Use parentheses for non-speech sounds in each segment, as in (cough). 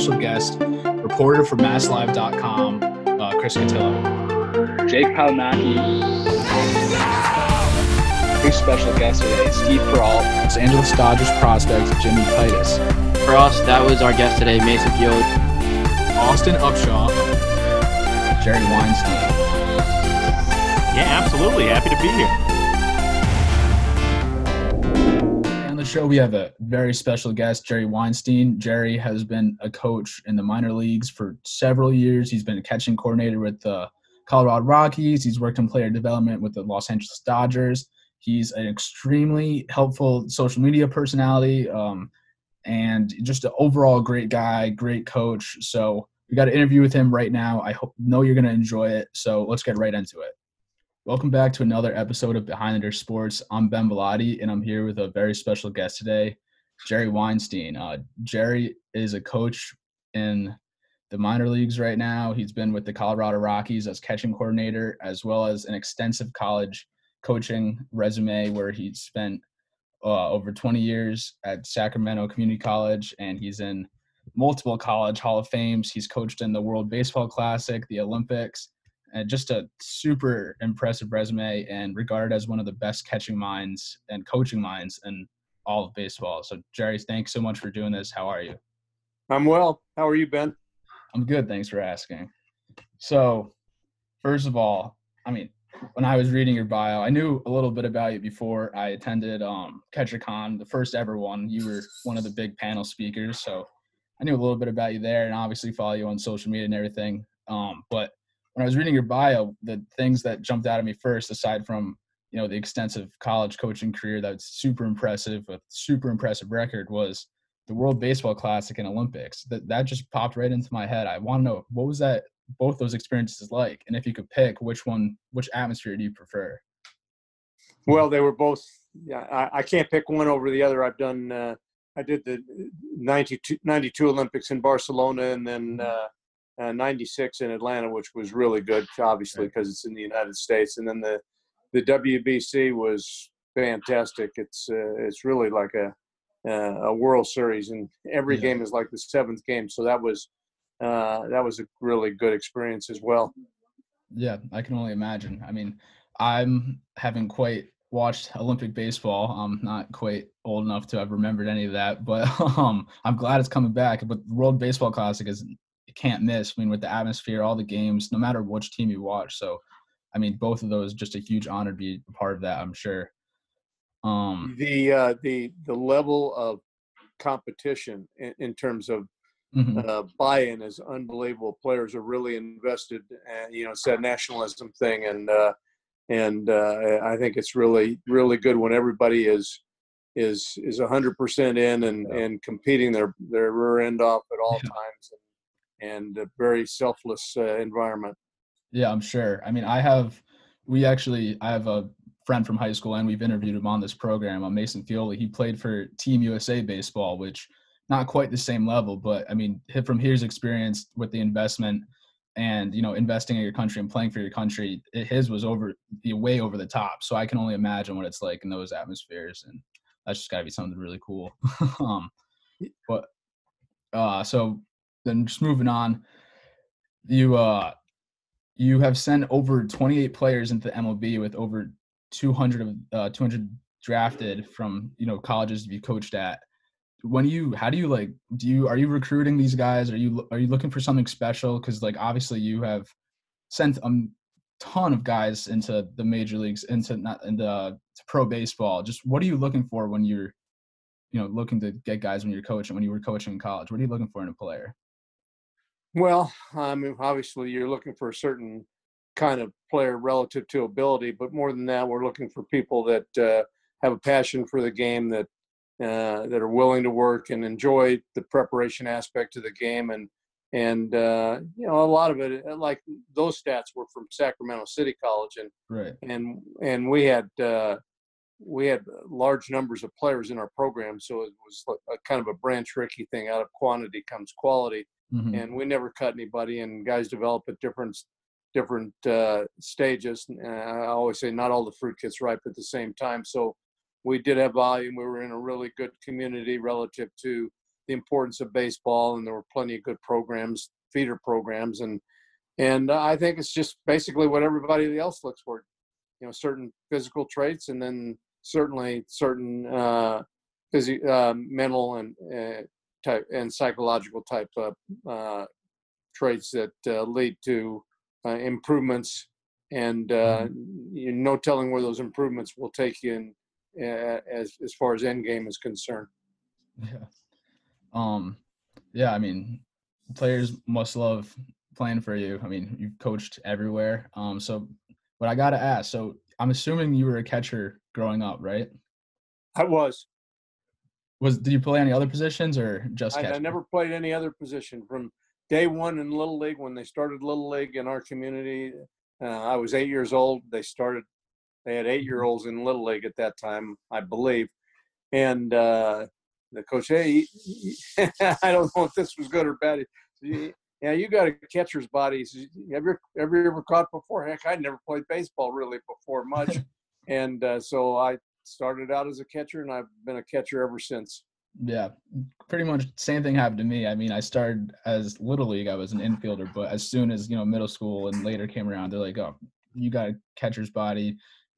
special guest, reporter for MassLive.com, uh, Chris Cotillo. Jake Palmaki. Two special guests today, Steve Peralt. Los Angeles Dodgers prospect Jimmy Titus. For us, that was our guest today, Mason Field. Austin Upshaw. Jerry Weinstein. Yeah, absolutely. Happy to be here. Show, we have a very special guest, Jerry Weinstein. Jerry has been a coach in the minor leagues for several years. He's been a catching coordinator with the Colorado Rockies. He's worked in player development with the Los Angeles Dodgers. He's an extremely helpful social media personality um, and just an overall great guy, great coach. So we got an interview with him right now. I hope know you're going to enjoy it. So let's get right into it. Welcome back to another episode of Behind the Dirt Sports. I'm Ben Bellotti, and I'm here with a very special guest today, Jerry Weinstein. Uh, Jerry is a coach in the minor leagues right now. He's been with the Colorado Rockies as catching coordinator, as well as an extensive college coaching resume where he spent uh, over 20 years at Sacramento Community College, and he's in multiple college Hall of Fames. He's coached in the World Baseball Classic, the Olympics, and just a super impressive resume and regarded as one of the best catching minds and coaching minds in all of baseball. So, Jerry, thanks so much for doing this. How are you? I'm well. How are you, Ben? I'm good. Thanks for asking. So, first of all, I mean, when I was reading your bio, I knew a little bit about you before I attended um, CatcherCon, the first ever one. You were one of the big panel speakers, so I knew a little bit about you there, and obviously follow you on social media and everything. Um, but when I was reading your bio, the things that jumped out at me first, aside from you know the extensive college coaching career that's super impressive, a super impressive record, was the World Baseball Classic and Olympics. That that just popped right into my head. I want to know what was that both those experiences like, and if you could pick which one, which atmosphere do you prefer? Well, they were both. Yeah, I, I can't pick one over the other. I've done. Uh, I did the 92, 92 Olympics in Barcelona, and then uh, uh, 96 in Atlanta, which was really good, obviously, because it's in the United States. And then the, the WBC was fantastic. It's, uh, it's really like a, uh, a World Series, and every yeah. game is like the seventh game. So that was, uh, that was a really good experience as well. Yeah, I can only imagine. I mean, I'm having quite watched Olympic baseball. I'm not quite old enough to have remembered any of that, but (laughs) um, I'm glad it's coming back. But World Baseball Classic is can't miss. I mean, with the atmosphere, all the games, no matter which team you watch. So, I mean, both of those just a huge honor to be a part of that. I'm sure. Um, the uh, the the level of competition in, in terms of mm-hmm. uh, buy-in is unbelievable. Players are really invested. And, you know, it's that nationalism thing, and uh, and uh, I think it's really really good when everybody is is is 100% in and yeah. and competing their their rear end off at all yeah. times and a very selfless uh, environment. Yeah, I'm sure. I mean, I have, we actually, I have a friend from high school and we've interviewed him on this program on Mason Fioli. He played for Team USA baseball, which not quite the same level, but I mean, from his experience with the investment and you know investing in your country and playing for your country, his was over the way over the top. So I can only imagine what it's like in those atmospheres, and that's just got to be something really cool. (laughs) um, but uh, so then just moving on, you uh you have sent over 28 players into the MLB with over 200 of uh, 200 drafted from you know colleges you coached at. When you how do you like do you are you recruiting these guys? Are you are you looking for something special? Because like obviously you have sent a ton of guys into the major leagues into not into pro baseball. Just what are you looking for when you're you know looking to get guys when you're coaching when you were coaching in college? What are you looking for in a player? Well, I mean, obviously, you're looking for a certain kind of player relative to ability, but more than that, we're looking for people that uh, have a passion for the game, that uh, that are willing to work and enjoy the preparation aspect of the game, and and uh, you know, a lot of it, uh, like those stats, were from Sacramento City College, and right. and and we had uh, we had large numbers of players in our program, so it was a kind of a Branch Rickey thing. Out of quantity comes quality mm-hmm. and we never cut anybody. And guys develop at different different uh, stages. And I always say not all the fruit gets ripe at the same time. So we did have volume. We were in a really good community relative to the importance of baseball, and there were plenty of good programs, feeder programs, and and I think it's just basically what everybody else looks for. You know, certain physical traits, and then certainly certain uh, uh, mental and uh, type and psychological type of uh, traits that uh, lead to uh, improvements. And uh, you no telling where those improvements will take you in, uh, as as far as end game is concerned. Yeah. Um. Yeah. I mean, players must love playing for you. I mean, you've coached everywhere. Um. So, but I gotta ask. So, I'm assuming you were a catcher growing up, right? I was. Was did you play any other positions or just I. I never played any other position from day one in Little League when they started Little League in our community. Uh, I was eight years old. They started. They had eight year olds in Little League at that time, I believe. And uh, the coach, hey, (laughs) I don't know if this was good or bad. Yeah, you got a catcher's body. Have you, have you ever caught before? Heck, I never played baseball really before much. (laughs) and uh, so I started out as a catcher, and I've been a catcher ever since. Yeah, pretty much same thing happened to me. I mean, I started as little league. I was an infielder, but as soon as you know middle school and later came around, they're like, "Oh, you got a catcher's body,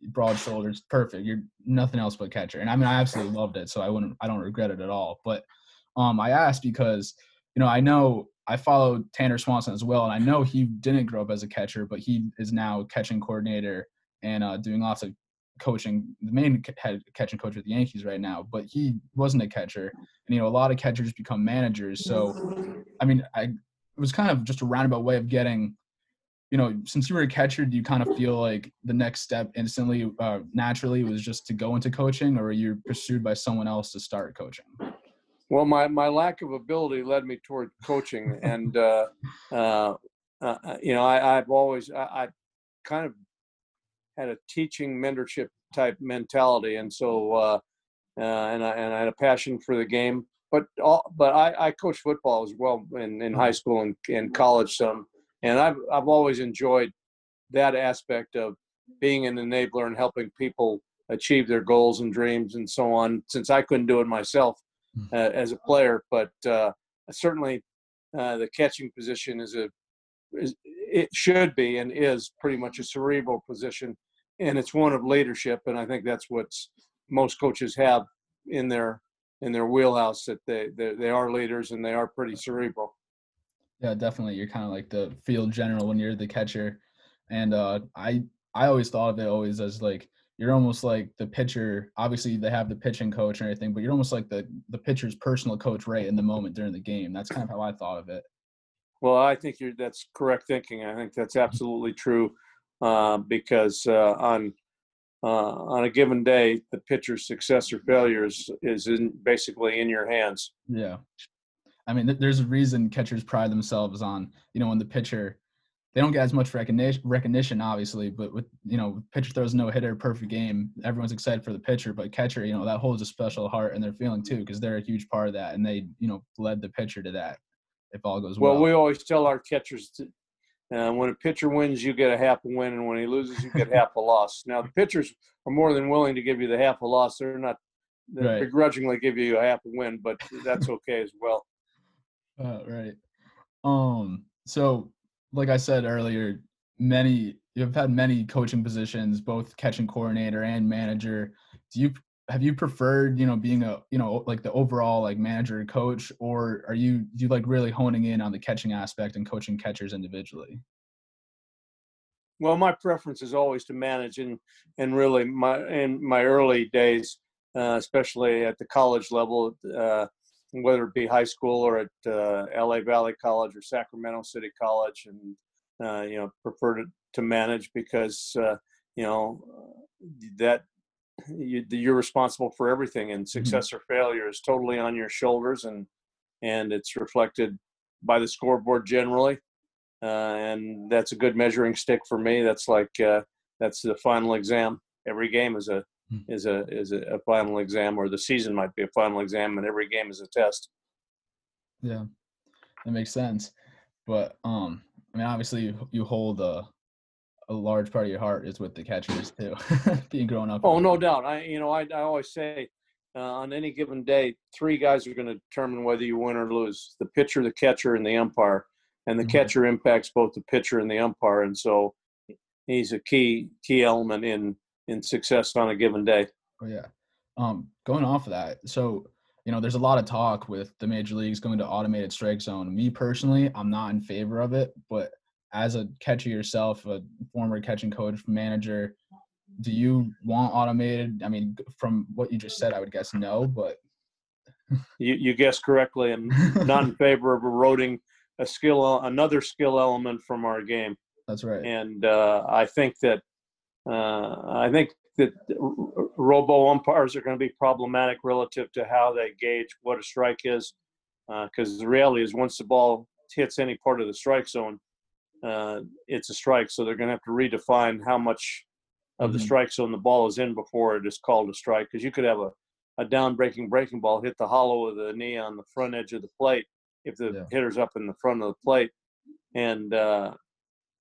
broad shoulders, perfect. You're nothing else but catcher." And I mean, I absolutely loved it, so I wouldn't, I don't regret it at all. But um, I asked because you know I know I followed Tanner Swanson as well, and I know he didn't grow up as a catcher, but he is now catching coordinator and uh, doing lots of coaching the main head catching coach with the Yankees right now, but he wasn't a catcher. And you know, a lot of catchers become managers. So I mean, I it was kind of just a roundabout way of getting, you know, since you were a catcher, do you kind of feel like the next step instantly, uh, naturally, was just to go into coaching, or were you pursued by someone else to start coaching? Well, my, my lack of ability led me toward coaching, and uh, uh, uh, you know, I, I've always I, I kind of had a teaching mentorship type mentality, and so uh, uh, and I and I had a passion for the game. But all, but I, I coached football as well in, in high school and, and college some, and I've I've always enjoyed that aspect of being an enabler and helping people achieve their goals and dreams and so on. Since I couldn't do it myself uh, as a player, but uh, certainly uh, the catching position is a is, it should be and is pretty much a cerebral position and it's one of leadership and i think that's what's most coaches have in their in their wheelhouse that they they, they are leaders and they are pretty cerebral Yeah, definitely. You're kind of like the field general when you're the catcher, and uh, I I always thought of it always as like you're almost like the pitcher. Obviously, they have the pitching coach and everything, but you're almost like the the pitcher's personal coach right in the moment during the game. That's kind of how I thought of it. well i think you're that's correct thinking i think that's absolutely true uh, because uh, on uh, on a given day the pitcher's success or failure is, is in, basically in your hands Yeah. I mean, th- there's a reason catchers pride themselves on, you know, when the pitcher, they don't get as much recognition, recognition obviously, but with, you know, pitcher throws no hitter, perfect game, everyone's excited for the pitcher, but catcher, you know, that holds a special heart in their feeling too, because they're a huge part of that. And they, you know, led the pitcher to that if all goes well. Well, we always tell our catchers, to, uh, when a pitcher wins, you get a half a win, and when he loses, you get half a loss. Now, the pitchers are more than willing to give you the half a loss. They're not they Right. begrudgingly give you a half a win, but that's okay as well. (laughs) Uh, right. Um. So, like I said earlier, many you've had many coaching positions, both catching coordinator and manager. Do you have you preferred, you know, being a you know like the overall like manager and coach, or are you you like really honing in on the catching aspect and coaching catchers individually? Well, my preference is always to manage, and and really my in my early days, uh, especially at the college level, uh, whether it be high school or at uh, LA Valley College or Sacramento City College, and uh, you know prefer to, to manage because uh, you know that you, you're responsible for everything, and success or failure is totally on your shoulders, and and it's reflected by the scoreboard generally uh, and that's a good measuring stick for me. That's like uh, that's the final exam. Every game is a Hmm. is a is a, a final exam, or the season might be a final exam, and every game is a test. Yeah, that makes sense. But um, I mean, obviously, you, you hold a a large part of your heart is with the catchers too, (laughs) being grown up. Oh, no doubt. I you know I I always say uh, on any given day, three guys are going to determine whether you win or lose: the pitcher, the catcher, and the umpire. And the Mhm. catcher impacts both the pitcher and the umpire, and so he's a key key element in in success on a given day. Oh yeah. Um, going off of that, so you know, there's a lot of talk with the major leagues going to automated strike zone. Me personally, I'm not in favor of it, but as a catcher yourself, a former catching coach, manager, do you want automated? I mean, from what you just said, I would guess no, but You you guessed correctly. I'm not in (laughs) favor of eroding a skill another skill element from our game. that's right. and uh, I think that uh, I think that robo umpires are going to be problematic relative to how they gauge what a strike is, because the reality is once the ball hits any part of the strike zone, uh, it's a strike. So they're going to have to redefine how much of the Mhm. strike zone the ball is in before it is called a strike. Because you could have a, a down breaking breaking ball hit the hollow of the knee on the front edge of the plate if the Yeah. hitter's up in the front of the plate, and uh,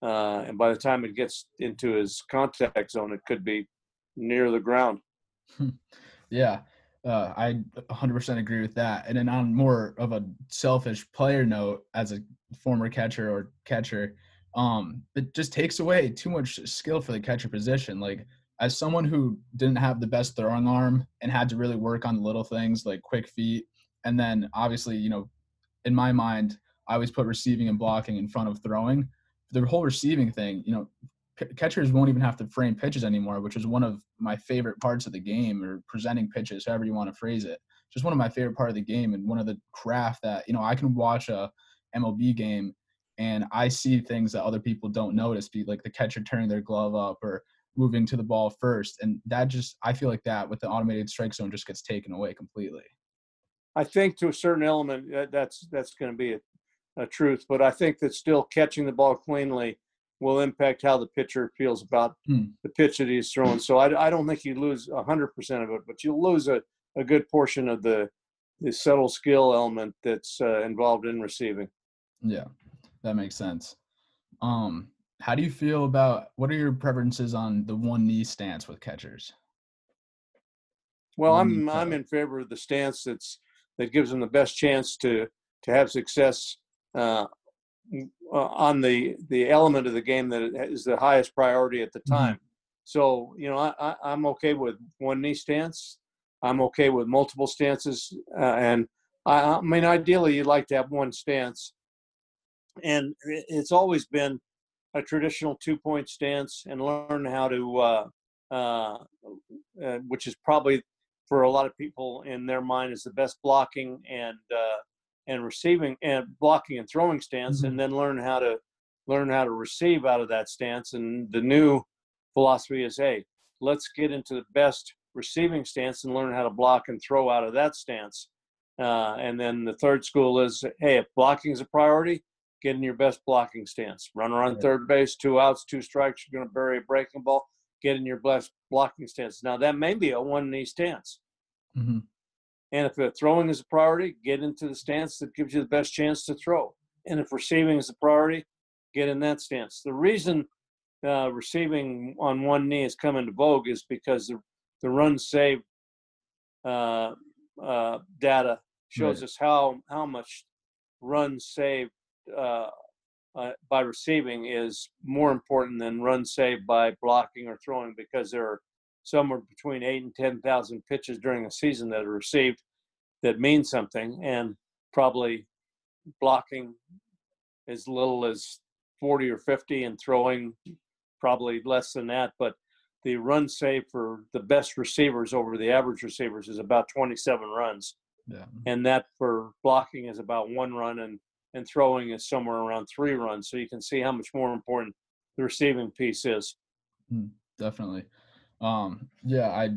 uh, and by the time it gets into his contact zone, it could be near the ground. (laughs) Yeah, uh, I 100% agree with that. And then on more of a selfish player note, as a former catcher or catcher, um, it just takes away too much skill for the catcher position. Like as someone who didn't have the best throwing arm and had to really work on little things like quick feet, and then obviously, you know, in my mind, I always put receiving and blocking in front of throwing. The whole receiving thing, you know, c- catchers won't even have to frame pitches anymore, which is one of my favorite parts of the game, or presenting pitches, however you want to phrase it. Just one of my favorite part of the game, and one of the craft that you know I can watch a MLB game and I see things that other people don't notice, be like the catcher turning their glove up or moving to the ball first, and that just I feel like that with the automated strike zone just gets taken away completely. I think to a certain element that that's that's going to be a, a truth, but I think that still catching the ball cleanly will impact how the pitcher feels about Hmm. the pitch that he's throwing. So I, I don't think you lose hundred percent of it, but you lose a, a good portion of the the subtle skill element that's uh, involved in receiving. Yeah, that makes sense. Um, how do you feel about what are your preferences on the one knee stance with catchers? Well, One I'm I'm in favor of the stance that's that gives them the best chance to to have success uh, uh, on the the element of the game that is the highest priority at the Mhm. time. So you know, I, I, I'm okay with one knee stance. I'm okay with multiple stances, uh, and I, I mean, ideally, you'd like to have one stance. And it's always been a traditional two point stance, and learn how to, uh, uh, uh, which is probably for a lot of people in their mind is the best blocking and uh, and receiving and blocking and throwing stance, Mhm. and then learn how to learn how to receive out of that stance. And the new philosophy is, hey, let's get into the best receiving stance and learn how to block and throw out of that stance. Uh, and then the third school is, hey, if blocking is a priority, get in your best blocking stance. Runner on Right. third base, two outs, two strikes, you're going to bury a breaking ball. Get in your best blocking stance. Now that may be a one knee stance. hmm And if throwing is a priority, get into the stance that gives you the best chance to throw. And if receiving is a priority, get in that stance. The reason uh, receiving on one knee has come into vogue is because the, the run save uh, uh, data shows Right. us how how much runs saved uh, uh, by receiving is more important than run saved by blocking or throwing because there are somewhere between eight and ten thousand pitches during a season that are received that mean something, and probably blocking as little as forty or fifty, and throwing probably less than that. But the run save for the best receivers over the average receivers is about 27 runs, Yeah. and that for blocking is about one run, and and throwing is somewhere around three runs. So you can see how much more important the receiving piece is. definitely um yeah i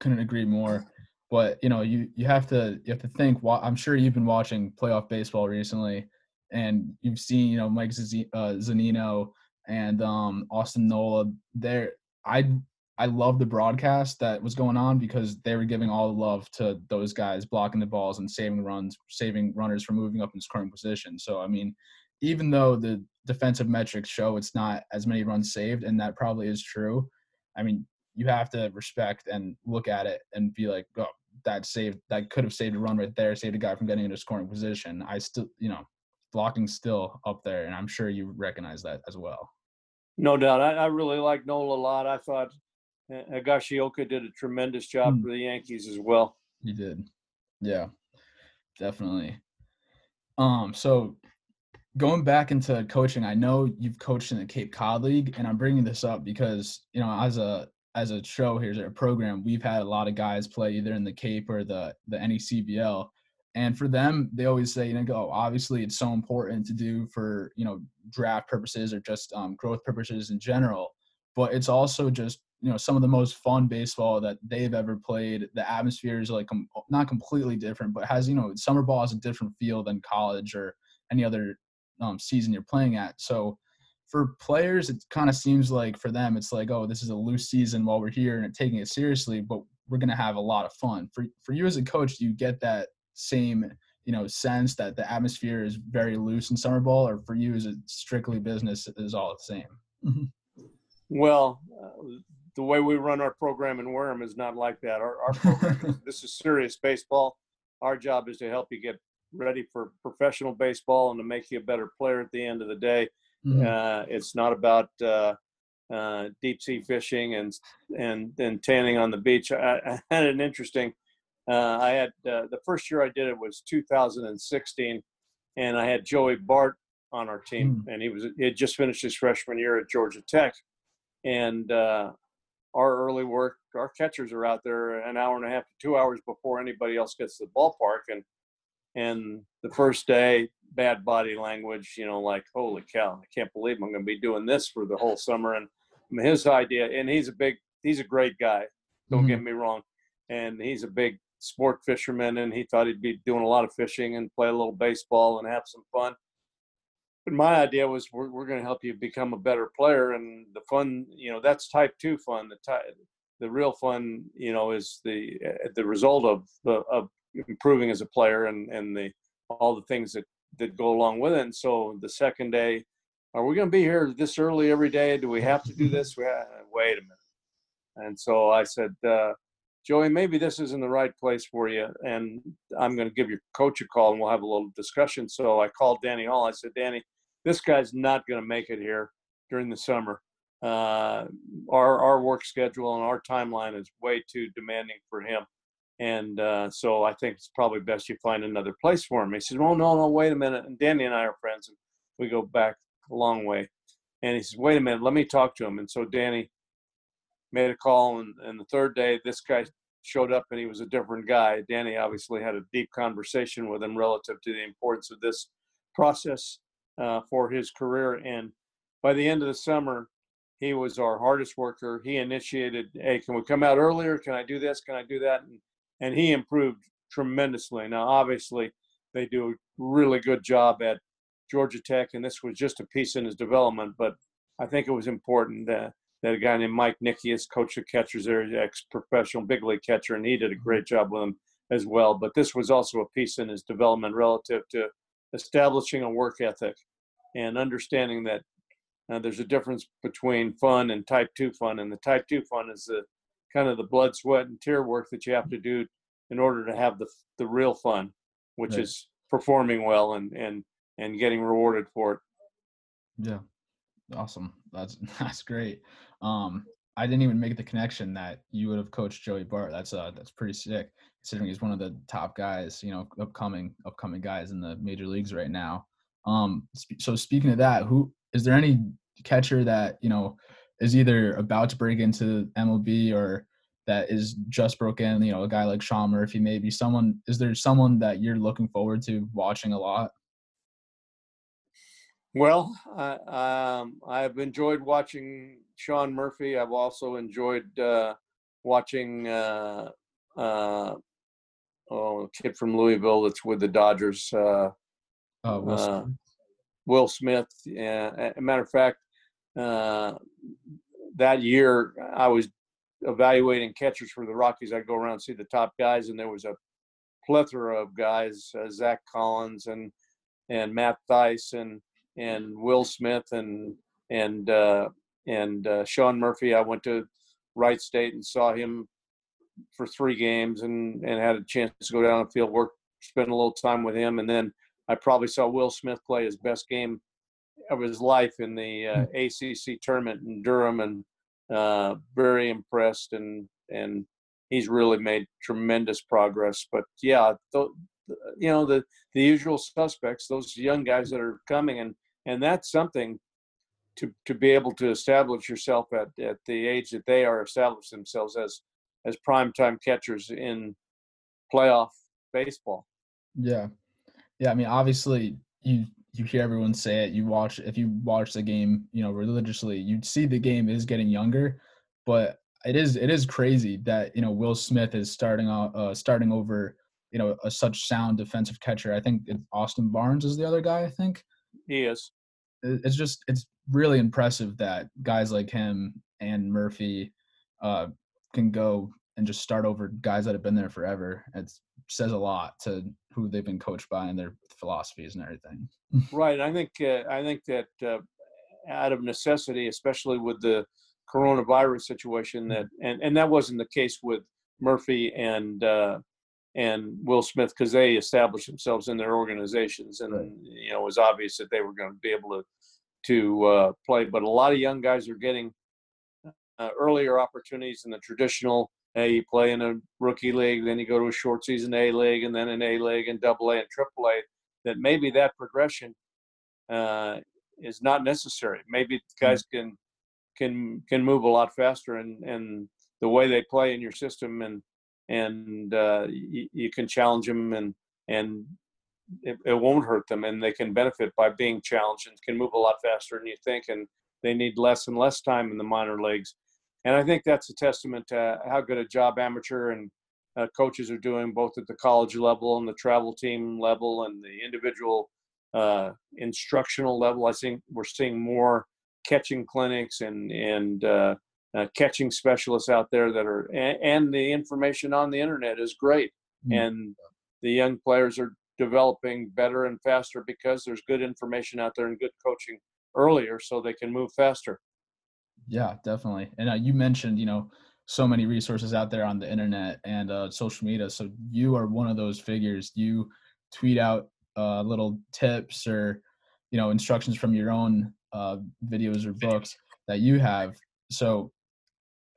couldn't agree more but you know you you have to you have to think i'm sure you've been watching playoff baseball recently and you've seen you know mike uh, zunino and um austin nola there i i love the broadcast that was going on because they were giving all the love to those guys blocking the balls and saving runs saving runners from moving up in scoring position so i mean even though the defensive metrics show it's not as many runs saved, and that probably is true. I mean, you have to respect and look at it and be like, oh, that saved that could have saved a run right there, saved a guy from getting into scoring position. I still, you know, blocking still up there, and I'm sure you recognize that as well. No doubt. I, I really like Nola a lot. I thought uh, Higashioka did a tremendous job Mm. for the Yankees as well. You did. Yeah, definitely. Um, so going back into coaching, I know you've coached in the Cape Cod League, and I'm bringing this up because you know, as a as a show here's a program, we've had a lot of guys play either in the Cape or the the NECBL, and for them, they always say, you know, go. Obviously, it's so important to do for you know draft purposes or just um, growth purposes in general, but it's also just you know some of the most fun baseball that they've ever played. The atmosphere is like com- not completely different, but has you know summer ball has a different feel than college or any other um, season you're playing at. So for players, it kind of seems like for them it's like oh this is a loose season while we're here and taking it seriously, but we're gonna have a lot of fun. For for you as a coach, do you get that same you know sense that the atmosphere is very loose in summer ball, or for you is it strictly business is all the same? Well, uh, the way we run our program in Wareham is not like that. Our, our program, is, (laughs) this is serious baseball. Our job is to help you get ready for professional baseball and to make you a better player at the end of the day. Mhm. Uh, it's not about uh, uh, deep sea fishing and and and tanning on the beach. I, I (laughs) had an interesting. Uh, I had uh, the first year I did it was 2016, and I had Joey Bart on our team, and he was he had just finished his freshman year at Georgia Tech, and uh, our early work, our catchers are out there an hour and a half to two hours before anybody else gets to the ballpark, and and the first day, bad body language, you know, like holy cow, I can't believe I'm going to be doing this for the whole summer. And his idea, and he's a big, he's a great guy. Don't Mhm. get me wrong, and he's a big sport fisherman, and he thought he'd be doing a lot of fishing and play a little baseball and have some fun. But my idea was we're, we're going to help you become a better player, and the fun, you know, that's type two fun. The type, the real fun, you know, is the uh, the result of the of improving as a player and and the all the things that that go along with it. And so the second day, are we going to be here this early every day? Do we have to do this? Ha- Wait a minute. And so I said, uh, Joey, maybe this isn't the right place for you, and I'm going to give your coach a call, and we'll have a little discussion. So I called Danny Hall. I said, Danny, this guy's not going to make it here during the summer. Uh, our our work schedule and our timeline is way too demanding for him, and uh, so I think it's probably best you find another place for him. He said, "Oh no, no, wait a minute." And Danny and I are friends, and we go back a long way. And he says, "Wait a minute, let me talk to him." And so Danny made a call, and, and the third day, this guy showed up, and he was a different guy. Danny obviously had a deep conversation with him relative to the importance of this process uh, for his career. And by the end of the summer, he was our hardest worker. He initiated, "Hey, can we come out earlier? Can I do this? Can I do that?" And and he improved tremendously. Now, obviously, they do a really good job at Georgia Tech, and this was just a piece in his development. But I think it was important that that a guy named Mike Nickeas is coach of catchers there, ex-professional big league catcher, and he did a great job with him as well. But this was also a piece in his development relative to establishing a work ethic and understanding that uh, there's a difference between fun and type two fun, and the type two fun is the kind of the blood, sweat, and tear work that you have to do in order to have the the real fun, which Right. is performing well and and and getting rewarded for it. Yeah. Awesome. That's (laughs) that's great. Um I didn't even make the connection that you would have coached Joey Bart. That's uh that's pretty sick considering he's one of the top guys, you know, upcoming upcoming guys in the major leagues right now. Um so speaking of that, who is there any catcher that, you know, is either about to break into MLB or that is just broken, you know, a guy like Sean Murphy, maybe someone is there someone that you're looking forward to watching a lot? Well, um, I've enjoyed watching Sean Murphy. I've also enjoyed uh, watching uh, uh, oh, a kid from Louisville that's with the Dodgers, uh, Uh, Will Uh, Smith? Will Smith. Yeah, a matter of fact, uh, that year I was evaluating catchers for the Rockies. I'd go around and see the top guys, and there was a plethora of guys: uh, Zach Collins and and Matt Thaiss and and Will Smith and and uh, and uh, Sean Murphy. I went to Wright State and saw him for three games and and had a chance to go down the field, work, spend a little time with him, and then I probably saw Will Smith play his best game of his life in the uh, ACC tournament in Durham, and uh, very impressed, and and he's really made tremendous progress. But yeah, th- you know the the usual suspects, those young guys that are coming, and and that's something to to be able to establish yourself at at the age that they are establish themselves as as prime time catchers in playoff baseball. Yeah, yeah. I mean, obviously, you you hear everyone say it. You watch if you watch the game, you know, religiously, you'd see the game is getting younger, but it is it is crazy that you know Will Smith is starting uh, starting over you know a such sound defensive catcher. I think Austin Barnes is the other guy. I think he is. It's just it's really impressive that guys like him and Murphy uh, can go and just start over guys that have been there forever. It says a lot to who they've been coached by and their philosophies and everything. (laughs) right. I think uh, I think that uh, out of necessity, especially with the coronavirus situation, that and and that wasn't the case with Murphy and uh, and Will Smith because they established themselves in their organizations, and right. you know it was obvious that they were going to be able to to uh, play. But a lot of young guys are getting uh, earlier opportunities in the traditional. Hey, you play in a rookie league, then you go to a short season A league, and then an A league, and Double A and Triple A. That maybe that progression uh, is not necessary. Maybe guys can can can move a lot faster, and and the way they play in your system, and and uh, you, you can challenge them, and and it, it, won't hurt them and they can benefit by being challenged and can move a lot faster than you think and they need less and less time in the minor leagues and i think that's a testament to how good a job amateur and uh, coaches are doing both at the college level and the travel team level and the individual uh, instructional level i think we're seeing more catching clinics and and uh, uh catching specialists out there that are and, and, the information on the internet is great mm-hmm. and the young players are developing better and faster because there's good information out there and good coaching earlier so they can move faster. Yeah, definitely. And uh, you mentioned, you know, so many resources out there on the internet and uh, social media. So you are one of those figures. You tweet out uh, little tips or, you know, instructions from your own uh, videos or books that you have. So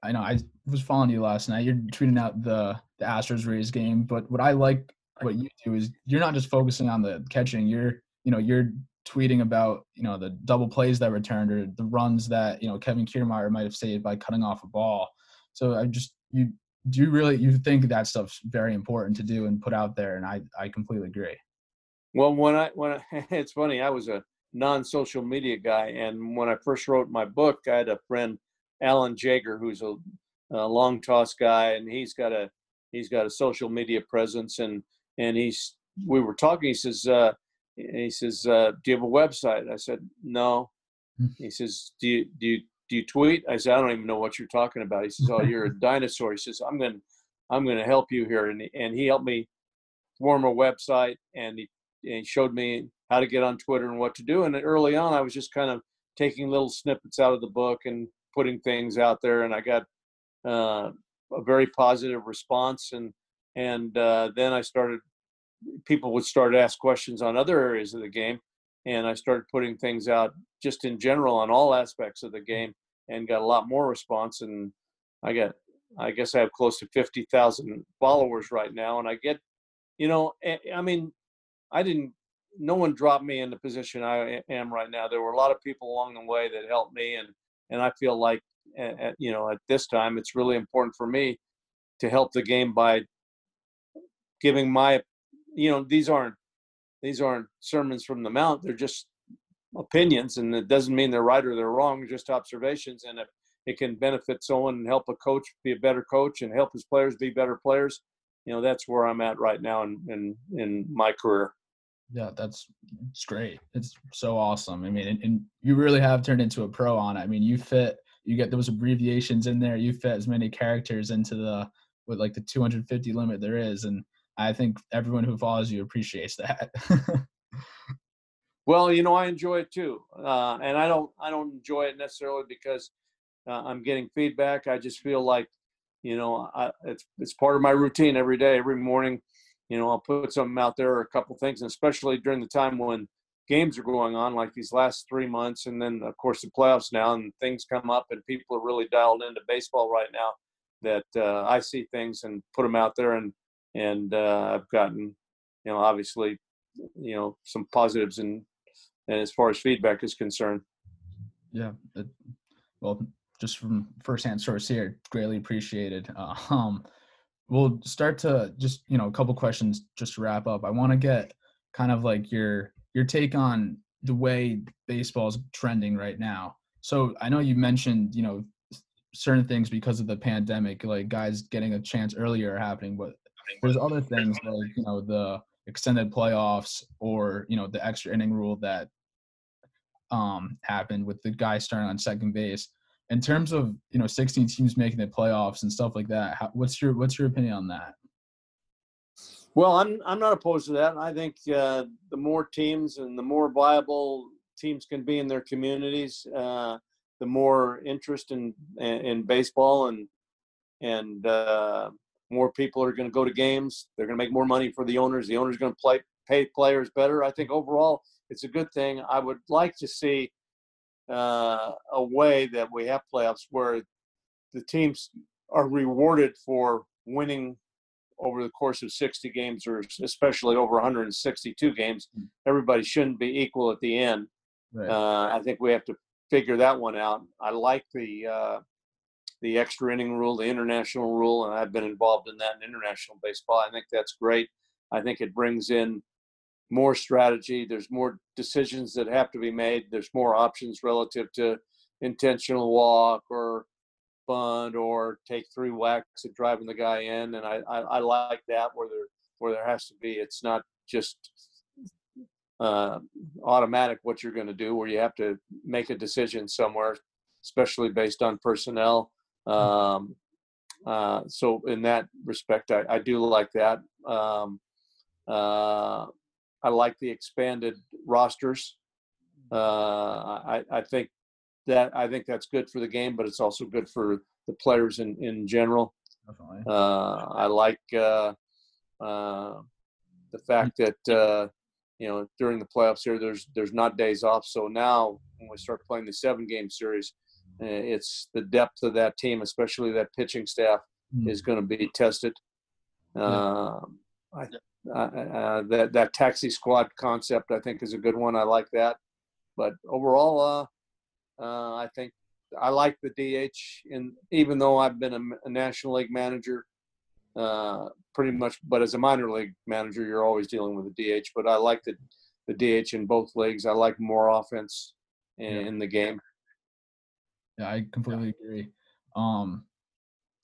I know I was following you last night. You're tweeting out the the Astros Rays game, but what I like what you do is you're not just focusing on the catching. You're you know you're tweeting about you know the double plays that returned or the runs that you know Kevin Kiermaier might have saved by cutting off a ball. So I just you do you really you think that stuff's very important to do and put out there, and I I completely agree. Well, when I when I, (laughs) it's funny, I was a non-social media guy, and when I first wrote my book, I had a friend, Alan Jaeger, who's a, a long toss guy, and he's got a he's got a social media presence, and and he's we were talking. He says, uh, he says, uh, "Do you have a website?" I said, "No." Hmm. He says, "Do you do you do you tweet?" I said, "I don't even know what you're talking about." He says, "Oh, you're a (laughs) dinosaur." He says, "I'm going to I'm going to help you here," and and he helped me form a website, and he and he showed me how to get on Twitter and what to do. And early on, I was just kind of taking little snippets out of the book and putting things out there, and I got uh, a very positive response. And and uh, then I started. People would start to ask questions on other areas of the game, and I started putting things out just in general on all aspects of the mm. game, and got a lot more response. And I got, I guess I have close to fifty thousand followers right now, and I get, you know, I mean, I didn't. No one dropped me in the position I am right now. There were a lot of people along the way that helped me, and and I feel like, at, you know, at this time, it's really important for me to help the game by giving my you know these aren't these aren't sermons from the mount they're just opinions and it doesn't mean they're right or they're wrong just observations and if it can benefit someone and help a coach be a better coach and help his players be better players. You know that's where i'm at right now in in, in my career. Yeah that's it's great. It's so awesome. I mean and, and you really have turned into a pro on it. I mean you fit you get those abbreviations in there you fit as many characters into the with like the 250 limit there is and I think everyone who follows you appreciates that. (laughs) well, you know, I enjoy it too, uh, and I don't I don't enjoy it necessarily because uh, I'm getting feedback. I just feel like you know, I, it's it's part of my routine every day, every morning. You know, I'll put something out there, or a couple things, and especially during the time when games are going on, like these last three months, and then of course the playoffs now, and things come up, and people are really dialed into baseball right now. That uh, I see things and put them out there, and and uh, I've gotten, you know, obviously, you know, some positives and and as far as feedback is concerned. Yeah, it, well, just from firsthand source here, greatly appreciated. Uh, (laughs) um, we'll start to just you know a couple questions just to wrap up. I want to get kind of like your your take on the way baseball is trending right now. So I know you mentioned you know certain things because of the pandemic, like guys getting a chance earlier are happening, but there's other things like you know the extended playoffs or you know the extra inning rule that um happened with the guy starting on second base. In terms of you know 16 teams making the playoffs and stuff like that how, what's your what's your opinion on that? Well i'm i'm not opposed to that. I think uh, the more teams and the more viable teams can be in their communities uh, the more interest in in baseball and and uh, more people are going to go to games they're going to make more money for the owners the owners going to play pay players better. I think overall it's a good thing. I would like to see uh, a way that we have playoffs where the teams are rewarded for winning over the course of 60 games or especially over 162 games. Hmm. everybody shouldn't be equal at the end. Right. uh, i think we have to figure that one out. I like the uh, the extra inning rule the international rule and i've been involved in that in international baseball i think that's great i think it brings in more strategy. There's more decisions that have to be made. There's more options relative to intentional walk or bunt or take three whacks at driving the guy in. And I, I, I like that where there where there has to be. It's not just uh, automatic what you're going to do, where you have to make a decision somewhere, especially based on personnel. Um, uh, so in that respect, I, I do like that. Um, uh, I like the expanded rosters. Uh, I, I think that I think that's good for the game, but it's also good for the players in in general. Definitely. Uh, I like uh, uh, the fact that uh, you know during the playoffs here, there's there's not days off. So now when we start playing the seven game series, it's the depth of that team, especially that pitching staff, mm. is going to be tested. Yeah. Um, I, uh, uh, that that taxi squad concept I think is a good one. I like that. But overall, uh, uh, I think I like the DH. And even though I've been a, a National League manager, uh, pretty much, but as a minor league manager, you're always dealing with the DH. But I like the the DH in both leagues. I like more offense in, yeah. in the game. Yeah, I completely agree. Um,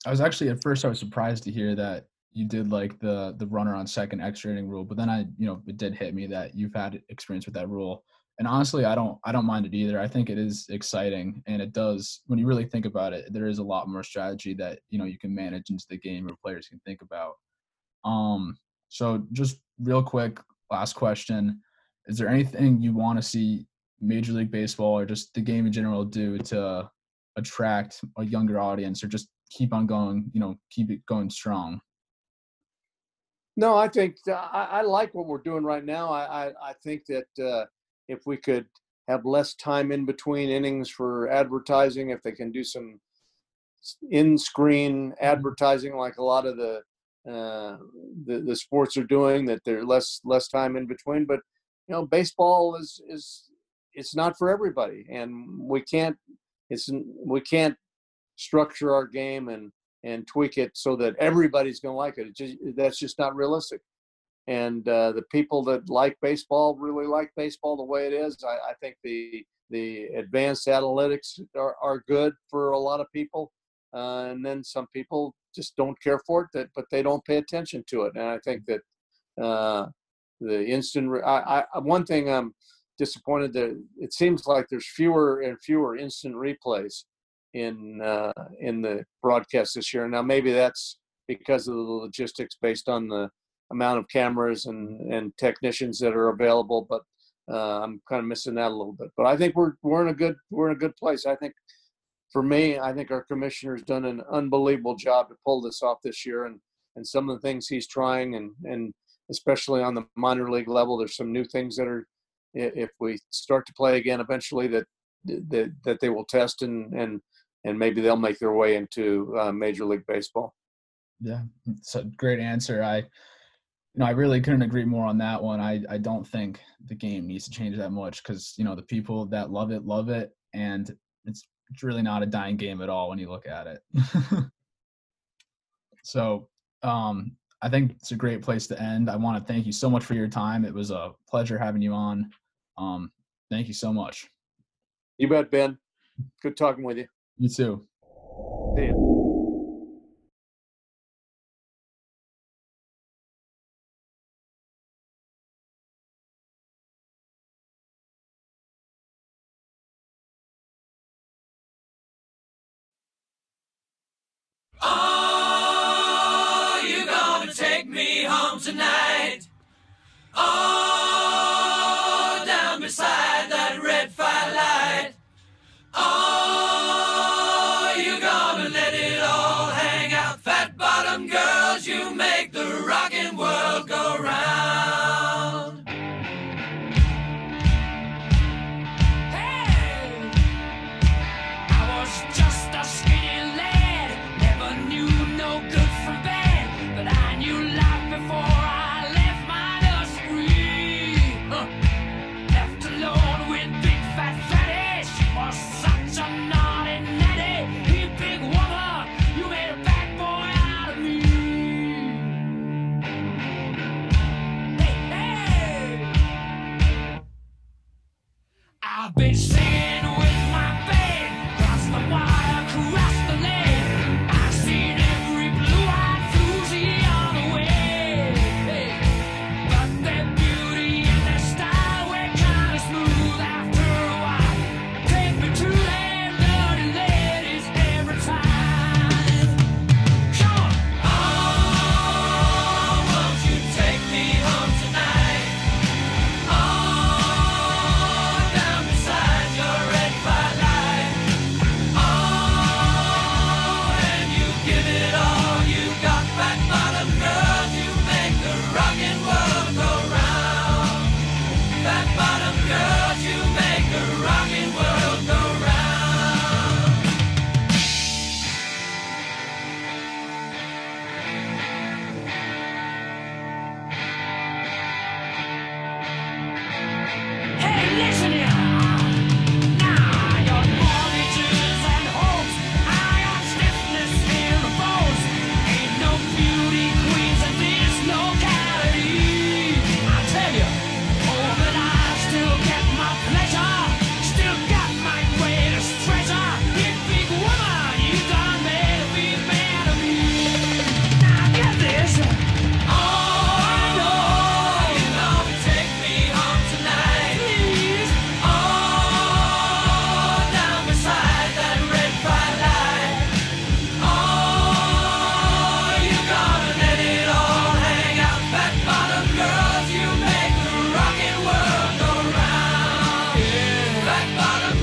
I was actually at first I was surprised to hear that you did like the the runner on second extra inning rule, but then I you know it did hit me that you've had experience with that rule. And honestly, I don't I don't mind it either. I think it is exciting, and it does when you really think about it. There is a lot more strategy that you know you can manage into the game or players can think about. Um, so just real quick, last question: Is there anything you want to see Major League Baseball or just the game in general do to attract a younger audience, or just keep on going? You know, keep it going strong. No, I think uh, I, I, like what we're doing right now. I, I, I think that uh, if we could have less time in between innings for advertising, if they can do some in-screen advertising like a lot of the uh, the, the sports are doing, that they're less less time in between. But you know, baseball is is it's not for everybody, and we can't it's we can't structure our game and and tweak it so that everybody's going to like it. Just, that's just not realistic. And uh, the people that like baseball really like baseball the way it is. I, I think the the advanced analytics are, are good for a lot of people, uh, and then some people just don't care for it. That but they don't pay attention to it. And I think that uh, the instant. I, I one thing I'm disappointed that it seems like there's fewer and fewer instant replays in uh, in the broadcast this year. Now maybe that's because of the logistics based on the amount of cameras and, and technicians that are available, but uh, I'm kind of missing that a little bit. But I think we're we're in a good we're in a good place. I think for me, I think our commissioner's done an unbelievable job to pull this off this year, and and some of the things he's trying, and and especially on the minor league level, there's some new things that are if we start to play again eventually that that that they will test and and and maybe they'll make their way into uh, Major League Baseball. Yeah, it's a great answer. I, you know, I really couldn't agree more on that one. I, I don't think the game needs to change that much because you know the people that love it love it, and it's it's really not a dying game at all when you look at it. (laughs) so, um, I think it's a great place to end. I want to thank you so much for your time. It was a pleasure having you on. Um, thank you so much. You bet, Ben. Good talking with you. You too. See you. Are you gonna take me home tonight? Oh. new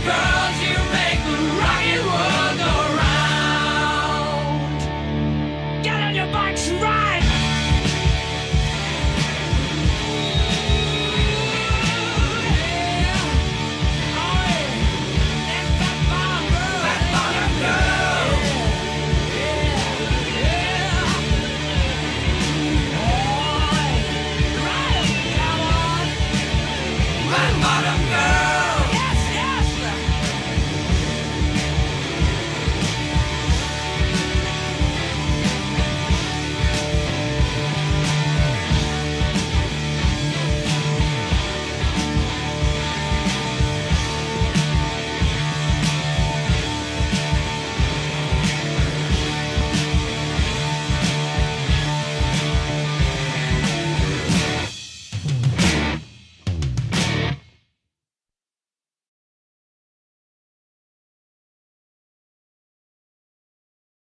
God.